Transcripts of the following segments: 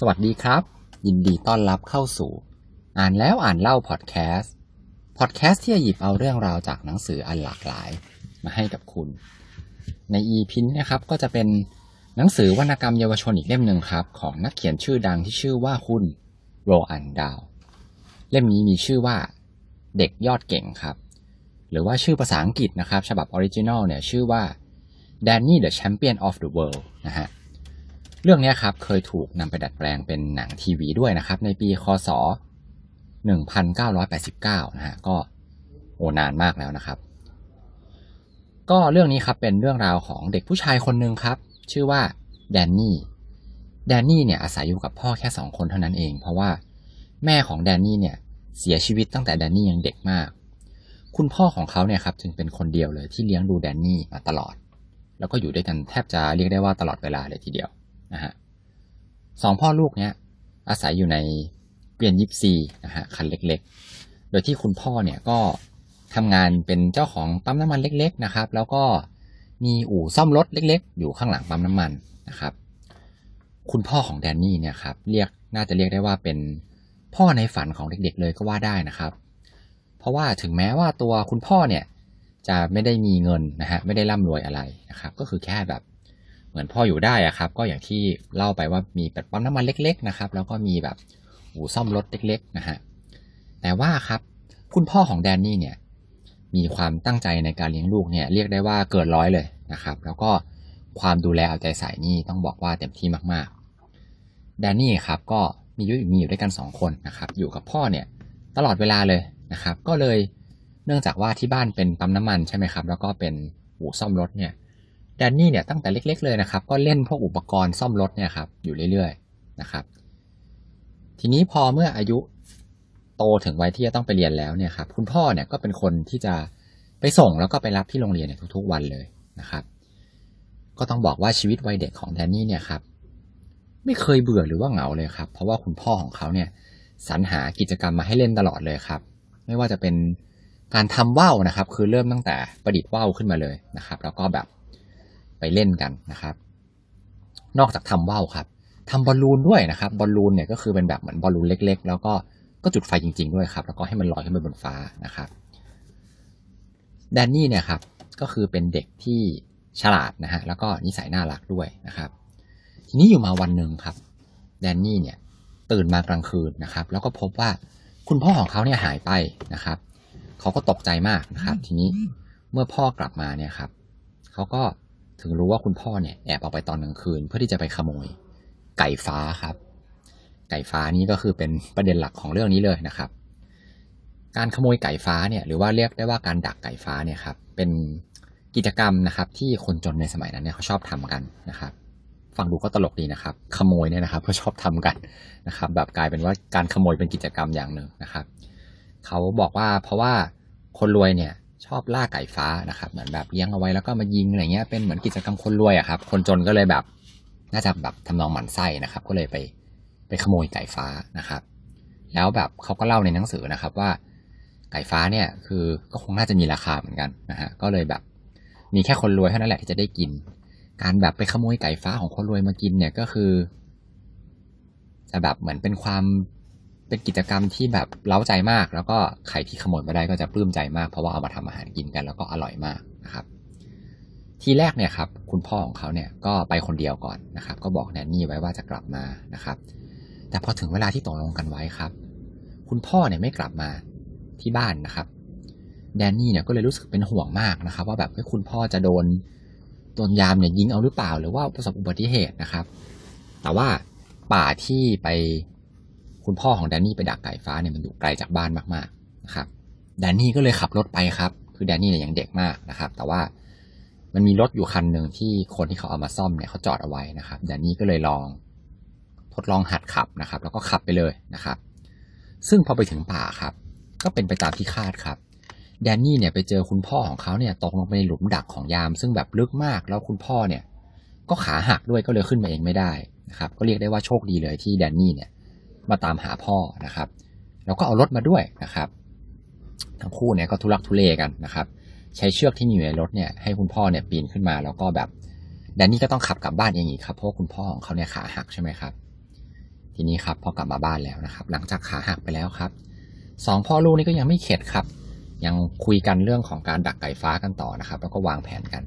สวัสดีครับ ยินดีต้อนรับเข้าสู่ อ่านแล้วอ่านเล่า podcast podcast ที่จะหยิบเอาเรื่องราวจากหนังสืออันหลากหลาย มาให้กับคุณ ใน EP นี้นะครับก็จะเป็นหนังสือวรรณกรรมเยาวชนอีกเล่มหนึ่งครับ ของนักเขียนชื่อดังที่ชื่อว่าคุณโรอันดาว เล่มนี้มีชื่อว่าเด็กยอดเก่งครับ หรือว่าชื่อภาษาอังกฤษนะครับ ฉบับ original เนี่ยชื่อว่า Danny the Champion of the World นะฮะ เรื่องนี้ครับเคยถูกนำไปดัดแปลงเป็นหนังทีวีด้วยนะครับ ในปีคศ 1989 นะฮะก็โอนานมากแล้วนะครับ ก็เรื่องนี้ครับเป็นเรื่องราวของเด็กผู้ชายคนหนึ่งครับ ชื่อว่าแดนนี่แดนนี่เนี่ยอาศัยอยู่กับพ่อแค่สองคนเท่านั้นเอง เพราะว่าแม่ของแดนนี่เนี่ยเสียชีวิตตั้งแต่แดนนี่ยังเด็กมาก คุณพ่อของเขาเนี่ยครับจึงเป็นคนเดียวเลยที่เลี้ยงดูแดนนี่มาตลอด แล้วก็อยู่ด้วยกันแทบจะเรียกได้ว่าตลอดเวลาเลยทีเดียว นะฮะสองพ่อลูกเนี้ยอาศัยอยู่ในเปลี่ยนยิปซีนะฮะคันเล็กๆ โดยที่คุณพ่อเนี่ยก็ทำงานเป็นเจ้าของปั๊มน้ำมันเล็ก ๆนะครับ แล้วก็มีอู่ซ่อมรถเล็ก ๆ อยู่ข้างหลังปั๊มน้ำมันนะครับ คุณพ่อของแดนนี่เนี่ยครับเรียกน่าจะเรียกได้ว่าเป็นพ่อในฝันของเด็ก ๆ เลยก็ว่าได้นะครับ เพราะว่าถึงแม้ว่าตัวคุณพ่อเนี่ยจะไม่ได้มีเงินนะฮะไม่ได้ร่ำรวยอะไรนะครับ ก็คือแค่แบบ มือนพ่ออยู่ได้อะครับ ก็อย่างที่เล่าไปว่ามีแบบปั๊มน้ำมันเล็ก ๆ นะครับ แล้วก็มีแบบอู่ซ่อมรถเล็ก ๆ นะฮะแต่ว่าครับคุณพ่อของแดนนี่เนี่ย มีความตั้งใจในการเลี้ยงลูกเนี่ยเรียกได้ว่าเกินร้อยเลยนะครับ แล้วก็ความดูแลเอาใจใส่นี่ต้องบอกว่าเต็มที่มากๆแดนนี่ครับก็มีอยู่มีอยู่ด้วยกันสองคนนะครับ อยู่กับพ่อเนี่ยตลอดเวลาเลยนะครับ ก็เลยเนื่องจากว่าที่บ้านเป็นปั๊มน้ำมันใช่ไหมครับ แล้วก็เป็นอู่ซ่อมรถเนี่ย แดนนี่เนี่ยตั้งแต่เล็ก ๆ เลยนะครับ ก็เล่นพวกอุปกรณ์ซ่อมรถเนี่ยครับอยู่เรื่อยๆนะครับ ทีนี้พอเมื่ออายุโตถึงวัยที่จะต้องไปเรียนแล้วเนี่ยครับคุณพ่อเนี่ยก็เป็นคนที่จะไปส่งแล้วก็ไปรับที่โรงเรียนเนี่ยทุกๆวันเลยนะครับ ก็ต้องบอกว่าชีวิตวัยเด็กของแดนนี่เนี่ยครับไม่เคยเบื่อหรือว่าเหงาเลยครับ เพราะว่าคุณพ่อของเขาเนี่ยสรรหากิจกรรมมาให้เล่นตลอดเลยครับ ไม่ว่าจะเป็นการทำว่าวนะครับ คือเริ่มตั้งแต่ประดิษฐ์ว่าวขึ้นมาเลยนะครับ แล้วก็แบบ ไปเล่นกันนะครับ นอกจากทำว่าวครับทำบอลลูนด้วยนะครับ บอลลูนเนี่ยก็คือเป็นแบบเหมือนบอลลูนเล็ก ๆ แล้วก็ก็จุดไฟจริง ๆ ด้วยครับ แล้วก็ให้มันลอยขึ้นไปบนฟ้านะครับแดนนี่เนี่ยครับก็คือเป็นเด็กที่ฉลาดนะฮะแล้วก็นิสัยน่ารักด้วยนะครับ ทีนี้อยู่มาวันหนึ่งครับ แดนนี่เนี่ยตื่นมากลางคืนนะครับ แล้วก็พบว่าคุณพ่อของเขาเนี่ยหายไปนะครับเขาก็ตกใจมากนะครับ ทีนี้เมื่อพ่อกลับมาเนี่ยครับเขาก็ ถึงรู้ว่าคุณพ่อเนี่ยแอบออกไปตอนกลางคืน เพื่อที่จะไปขโมย ไก่ฟ้าครับ ไก่ฟ้านี้ก็คือเป็นประเด็นหลักของเรื่องนี้เลยนะครับ การขโมยไก่ฟ้าเนี่ยหรือว่าเรียกได้ว่าการดักไก่ฟ้าเนี่ยครับเป็นกิจกรรมนะครับที่คนจนในสมัยนั้นเนี่ยเขาชอบทำกันนะครับ ฟังดูก็ตลกดีนะครับ ขโมยเนี่ยนะครับก็ชอบทำกันนะครับ แบบกลายเป็นว่าการขโมยเป็นกิจกรรมอย่างหนึ่งนะครับเขาบอกว่าเพราะว่าคนรวยเนี่ย ชอบล่าไก่ฟ้านะครับเหมือนแบบเลี้ยงเอาไว้แล้วก็มายิงอะไรเงี้ยเป็นเหมือนกิจกรรมคนรวยอะครับคนจนก็เลยแบบน่าจะแบบทำนองหมันไส้นะครับ ก็เลยไปไปขโมยไก่ฟ้านะครับ แล้วแบบเขาก็เล่าในหนังสือนะครับว่าไก่ฟ้าเนี่ยคือก็คงน่าจะมีราคาเหมือนกันนะฮะก็เลยแบบมีแค่คนรวยเท่านั้นแหละที่จะได้กิน การแบบไปขโมยไก่ฟ้าของคนรวยมากินเนี่ยก็คือจะแบบเหมือนเป็นความ เป็นกิจกรรมที่แบบเล้าใจมาก แล้วก็ใครที่ขโมยมาได้ก็จะปลื้มใจมากเพราะว่าเอามาทำอาหารกินกันแล้วก็อร่อยมากนะครับ ทีแรกเนี่ยครับคุณพ่อของเขาเนี่ยก็ไปคนเดียวก่อนนะครับ ก็บอกแนนนี่ไว้ว่าจะกลับมานะครับ แต่พอถึงเวลาที่ตกลงกันไว้ครับ คุณพ่อเนี่ยไม่กลับมาที่บ้านนะครับแดนนี่เนี่ยก็เลยรู้สึกเป็นห่วงมากนะครับ ว่าแบบคุณพ่อจะโดนโดนยามเนี่ยยิงเอาหรือเปล่า หรือว่าประสบอุบัติเหตุนะครับ แต่ว่าป่าที่ไป คุณพ่อของแดนนี่ไปดักไก่ฟ้าเนี่ยมันอยู่ไกลจากบ้านมากๆนะครับแดนนี่ก็เลยขับรถไปครับ คือแดนนี่เนี่ยยังเด็กมากนะครับ แต่ว่ามันมีรถอยู่คันหนึ่งที่คนที่เขาเอามาซ่อมเนี่ยเขาจอดเอาไว้นะครับแดนนี่ก็เลยลองทดลองหัดขับนะครับ แล้วก็ขับไปเลยนะครับ ซึ่งพอไปถึงป่าครับ ก็เป็นไปตามที่คาดครับแดนนี่เนี่ยไปเจอคุณพ่อของเขาเนี่ยตกลงไปในหลุมดักของยาม ซึ่งแบบลึกมากแล้วคุณพ่อเนี่ย ก็ขาหักด้วยก็เลยขึ้นมาเองไม่ได้นะครับ ก็เรียกได้ว่าโชคดีเลยที่แดนนี่เนี่ย มาตามหาพ่อนะครับแล้วก็เอารถมาด้วยนะครับ ทั้งคู่เนี่ยก็ทุลักทุเลกันนะครับ ใช้เชือกที่อยู่ในรถเนี่ยให้คุณพ่อเนี่ยปีนขึ้นมาแล้วก็แบบแดนนี่ก็ต้องขับกลับบ้านเองอีกครับเพราะคุณพ่อของเขาเนี่ยขาหักใช่ไหมครับททีนี้ครับพอกลับมาบ้านแล้วนะครับ หลังจากขาหักไปแล้วครับสองพ่อลูกนี่ก็ยังไม่เข็ดครับ ยังคุยกันเรื่องของการดักไก่ฟ้ากันต่อนะครับ แล้วก็วางแผนกัน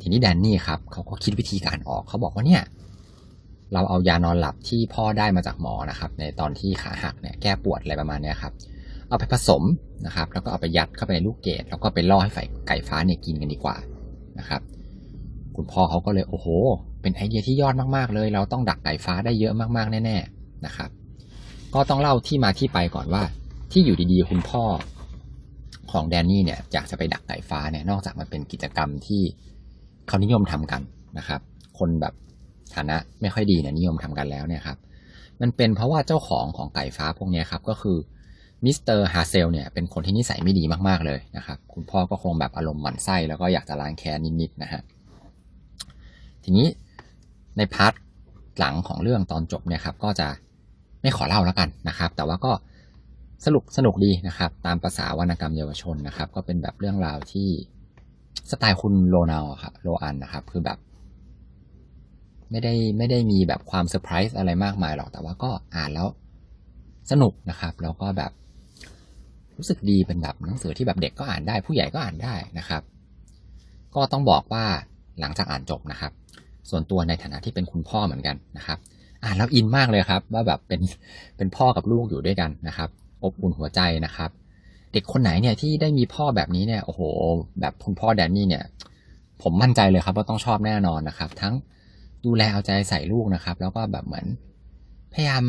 ทีนี้แดนนี่ครับเขาก็คิดวิธีการออกเขาบอกว่าเนี่ย เราเอายานอนหลับที่พ่อได้มาจากหมอนะครับ ในตอนที่ขาหักเนี่ยแก้ปวดอะไรประมาณนี้ครับ เอาไปผสมนะครับ แล้วก็เอาไปยัดเข้าไปในลูกเกดแล้วก็ไปล่อให้ไฟไก่ฟ้าเนี่ยกินกันดีกว่านะครับ คุณพ่อเขาก็เลยโอ้โห เป็นไอเดียที่ยอดมากๆเลย เราต้องดักไก่ฟ้าได้เยอะมากๆแน่ๆนะครับ ก็ต้องเล่าที่มาที่ไปก่อนว่า ที่อยู่ดีๆ คุณพ่อของแดนนี่เนี่ยอยากจะไปดักไก่ฟ้าเนี่ยนอกจากมันเป็นกิจกรรมที่เขานิยมทำกันนะครับ คนแบบ ฐานะไม่ค่อยดีเนี่ยนิยมทำกันแล้วเนี่ยครับมันเป็นเพราะว่าเจ้าของของไก่ฟ้าพวกนี้ครับก็คือมิสเตอร์ฮาเซลเนี่ยเป็นคนที่นิสัยไม่ดีมากๆเลยนะครับคุณพ่อก็คงแบบอารมณ์หมั่นไส้แล้วก็อยากจะล้างแค้นนิดๆนะฮะทีนี้ใน part หลังของเรื่องตอนจบเนี่ยครับก็จะไม่ขอเล่าแล้วกันนะครับ แต่ว่าก็สนุกสนุกดีนะครับ ตามประสาวรรณกรรมเยาวชนนะครับ ก็เป็นแบบเรื่องราวที่สไตล์คุณโลนาอะครับโลอันนะครับ คือแบบ ไม่ได้ไม่ได้มีแบบความเซอร์ไพรส์อะไรมากมายหรอก แต่ว่าก็อ่านแล้วสนุกนะครับ แล้วก็แบบ รู้สึกดีเป็นแบบหนังสือที่แบบเด็กก็อ่านได้ ผู้ใหญ่ก็อ่านได้นะครับ ก็ต้องบอกว่าหลังจากอ่านจบนะครับ ส่วนตัวในฐานะที่เป็นคุณพ่อเหมือนกันนะครับ อ่านแล้วอินมากเลยครับ ว่าแบบเป็นเป็นพ่อกับลูกอยู่ด้วยกันนะครับ อบอุ่นหัวใจนะครับ เด็กคนไหนเนี่ยที่ได้มีพ่อแบบนี้เนี่ยโอ้โห แบบคุณพ่อแดนนี่เนี่ย ผมมั่นใจเลยครับว่าต้องชอบแน่นอนนะครับ ทั้ง ดูแลเอาใจใส่ลูกนะครับ แล้วก็แบบเหมือน พยายาม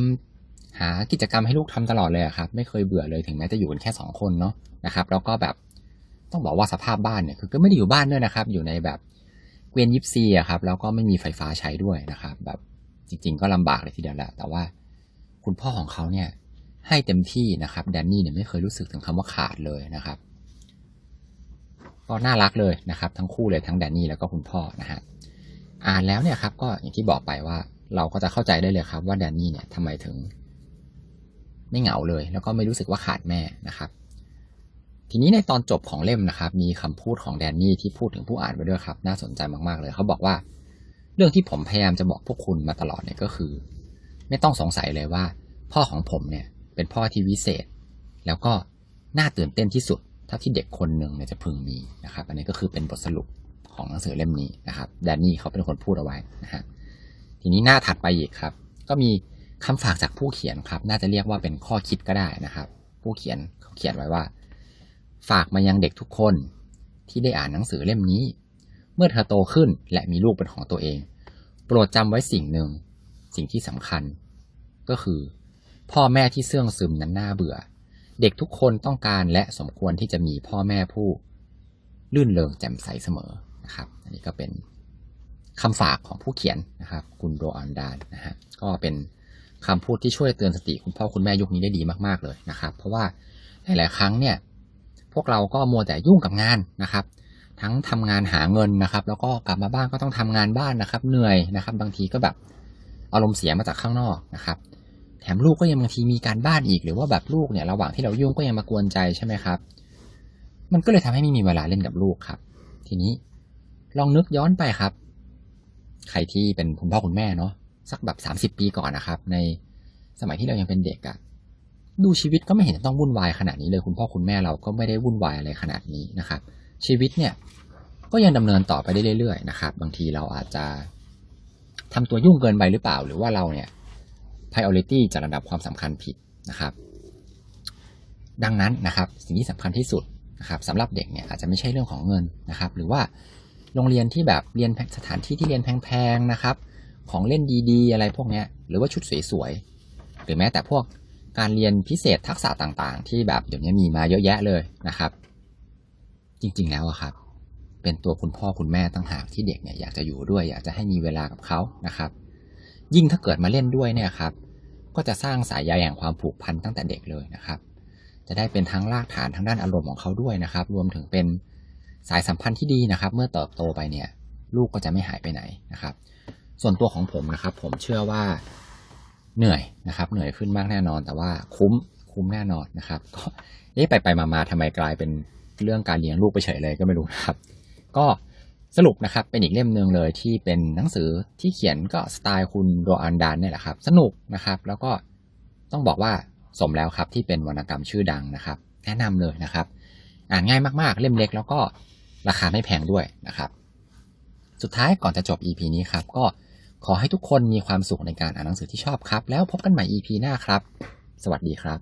หากิจกรรมให้ลูกทำตลอดเลยครับ ไม่เคยเบื่อเลยถึงแม้จะอยู่กันแค่สองคนเนาะนะครับ แล้วก็แบบต้องบอกว่าสภาพบ้านเนี่ยคือก็ไม่ได้อยู่บ้านด้วยนะครับ อยู่ในแบบเกวียนยิปซีอะครับแล้วก็ไม่มีไฟฟ้าใช้ด้วยนะครับ แบบจริง ๆ ก็ลำบากเลยทีเดียวแหละแต่ว่าคุณพ่อของเขาเนี่ย ให้เต็มที่นะครับแดนนี่เนี่ยไม่เคยรู้สึกถึงคำว่าขาดเลยนะครับ ก็น่ารักเลยนะครับ ทั้งคู่เลยทั้งแดนนี่แล้วก็คุณพ่อนะฮะ อ่านแล้วเนี่ยครับ ก็อย่างที่บอกไปว่า เราก็จะเข้าใจได้เลยครับ ว่าแดนนี่เนี่ยทำไมถึง ไม่เหงาเลย แล้วก็ไม่รู้สึกว่าขาดแม่นะครับ ทีนี้ในตอนจบของเล่มนะครับ มีคำพูดของแดนนี่ที่พูดถึงผู้อ่านไว้ด้วยครับ น่าสนใจมากๆเลย เขาบอกว่า เรื่องที่ผมพยายามจะบอกพวกคุณมาตลอดเนี่ยก็คือ ไม่ต้องสงสัยเลยว่า พ่อของผมเนี่ย เป็นพ่อที่วิเศษ แล้วก็น่าตื่นเต้นที่สุดเท่าที่เด็กคนหนึ่งเนี่ยจะพึงมีนะครับ อันนี้ก็คือเป็นบทสรุป ของหนังสือเล่มนี้นะครับแดนนี่เขาเป็นคนพูดเอาไว้นะฮะทีนี้หน้าถัดไปอีกครับ ก็มีคำฝากจากผู้เขียนครับ น่าจะเรียกว่าเป็นข้อคิดก็ได้นะครับ ผู้เขียนเขาเขียนไว้ว่า ฝากมายังเด็กทุกคนที่ได้อ่านหนังสือเล่มนี้ เมื่อเธอโตขึ้นและมีลูกเป็นของตัวเอง โปรดจำไว้สิ่งหนึ่ง สิ่งที่สำคัญ ก็คือ พ่อแม่ที่เสื่องซึมนั้นน่าเบื่อ เด็กทุกคนต้องการและสมควรที่จะมีพ่อแม่ผู้ ลื่นเลงแจ่มใสเสมอ นะครับ อันนี้ก็เป็นคำฝากของผู้เขียนนะครับ คุณโรอันดานนะฮะก็เป็นคำพูดที่ช่วยเตือนสติคุณพ่อคุณแม่ยุคนี้ได้ดีมากๆเลยนะครับ เพราะว่าหลายๆครั้งเนี่ยพวกเราก็มัวแต่ยุ่งกับงานนะครับ ทั้งทำงานหาเงินนะครับ แล้วก็กลับมาบ้านก็ต้องทำงานบ้านนะครับ เหนื่อยนะครับ บางทีก็แบบอารมณ์เสียมาจากข้างนอกนะครับ แถมลูกก็ยังบางทีมีการบ้านอีก หรือว่าแบบลูกเนี่ยระหว่างที่เรายุ่งก็ยังมากวนใจใช่ไหมครับ มันก็เลยทำให้ไม่มีเวลาเล่นกับลูกครับ ทีนี้ ลองนึกย้อนไปครับ ใครที่เป็นคุณพ่อคุณแม่เนาะสักแบบสามสิบปีก่อนนะครับ ในสมัยที่เรายังเป็นเด็กอะดูชีวิตก็ไม่เห็นจะต้องวุ่นวายขนาดนี้เลยคุณพ่อคุณแม่เราก็ไม่ได้วุ่นวายอะไรขนาดนี้นะครับ ชีวิตเนี่ย ก็ยังดำเนินต่อไปได้เรื่อยๆนะครับ บางทีเราอาจจะทำตัวยุ่งเกินไปหรือเปล่า หรือว่าเราเนี่ย priority จัดระดับความสำคัญผิดนะครับ ดังนั้นนะครับ สิ่งที่สำคัญที่สุดนะครับสำหรับเด็กเนี่ยอาจจะไม่ใช่เรื่องของเงินนะครับ หรือว่า โรงเรียนที่แบบเรียนสถานที่ที่เรียนแพงๆนะครับ ของเล่นดีๆ อะไรพวกเนี้ยหรือว่าชุดสวยๆหรือแม้แต่พวกการเรียนพิเศษทักษะต่างๆ ที่แบบเดี๋ยวนี้มีมาเยอะแยะเลยนะครับ จริงๆแล้วอะครับ เป็นตัวคุณพ่อคุณแม่ตั้งหากที่เด็กเนี่ยอยากจะอยู่ด้วย อยากจะให้มีเวลากับเขานะครับ ยิ่งถ้าเกิดมาเล่นด้วยเนี่ยครับ ก็จะสร้างสายใยแห่งความผูกพันตั้งแต่เด็กเลยนะครับ จะได้เป็นทั้งรากฐานทางด้านอารมณ์ของเขาด้วยนะครับ รวมถึงเป็น สายสัมพันธ์ที่ดีนะครับ เมื่อเติบโตไปเนี่ย ลูกก็จะไม่หายไปไหนนะครับ ส่วนตัวของผมนะครับ ผมเชื่อว่าเหนื่อยนะครับ เหนื่อยขึ้นมากแน่นอน แต่ว่าคุ้มคุ้มแน่นอนนะครับก็เอ๊ะไปไปมามาทำไมกลายเป็นเรื่องการเลี้ยงลูกไปเฉยเลยก็ไม่รู้นะครับ ก็สรุปนะครับเป็นอีกเล่มหนึ่งเลยที่เป็นหนังสือที่เขียนก็สไตล์คุณโดอันดันเนี่ยแหละครับ สนุกนะครับ แล้วก็ต้องบอกว่าสมแล้วครับที่เป็นวรรณกรรมชื่อดังนะครับ แนะนำเลยนะครับ อ่านง่ายมากๆ เล่มเล็กแล้วก็ ราคาไม่แพงด้วยนะครับ สุดท้ายก่อนจะจบ EP นี้ครับ ก็ขอให้ทุกคนมีความสุขในการอ่านหนังสือที่ชอบครับ แล้วพบกันใหม่ EP หน้าครับ สวัสดีครับ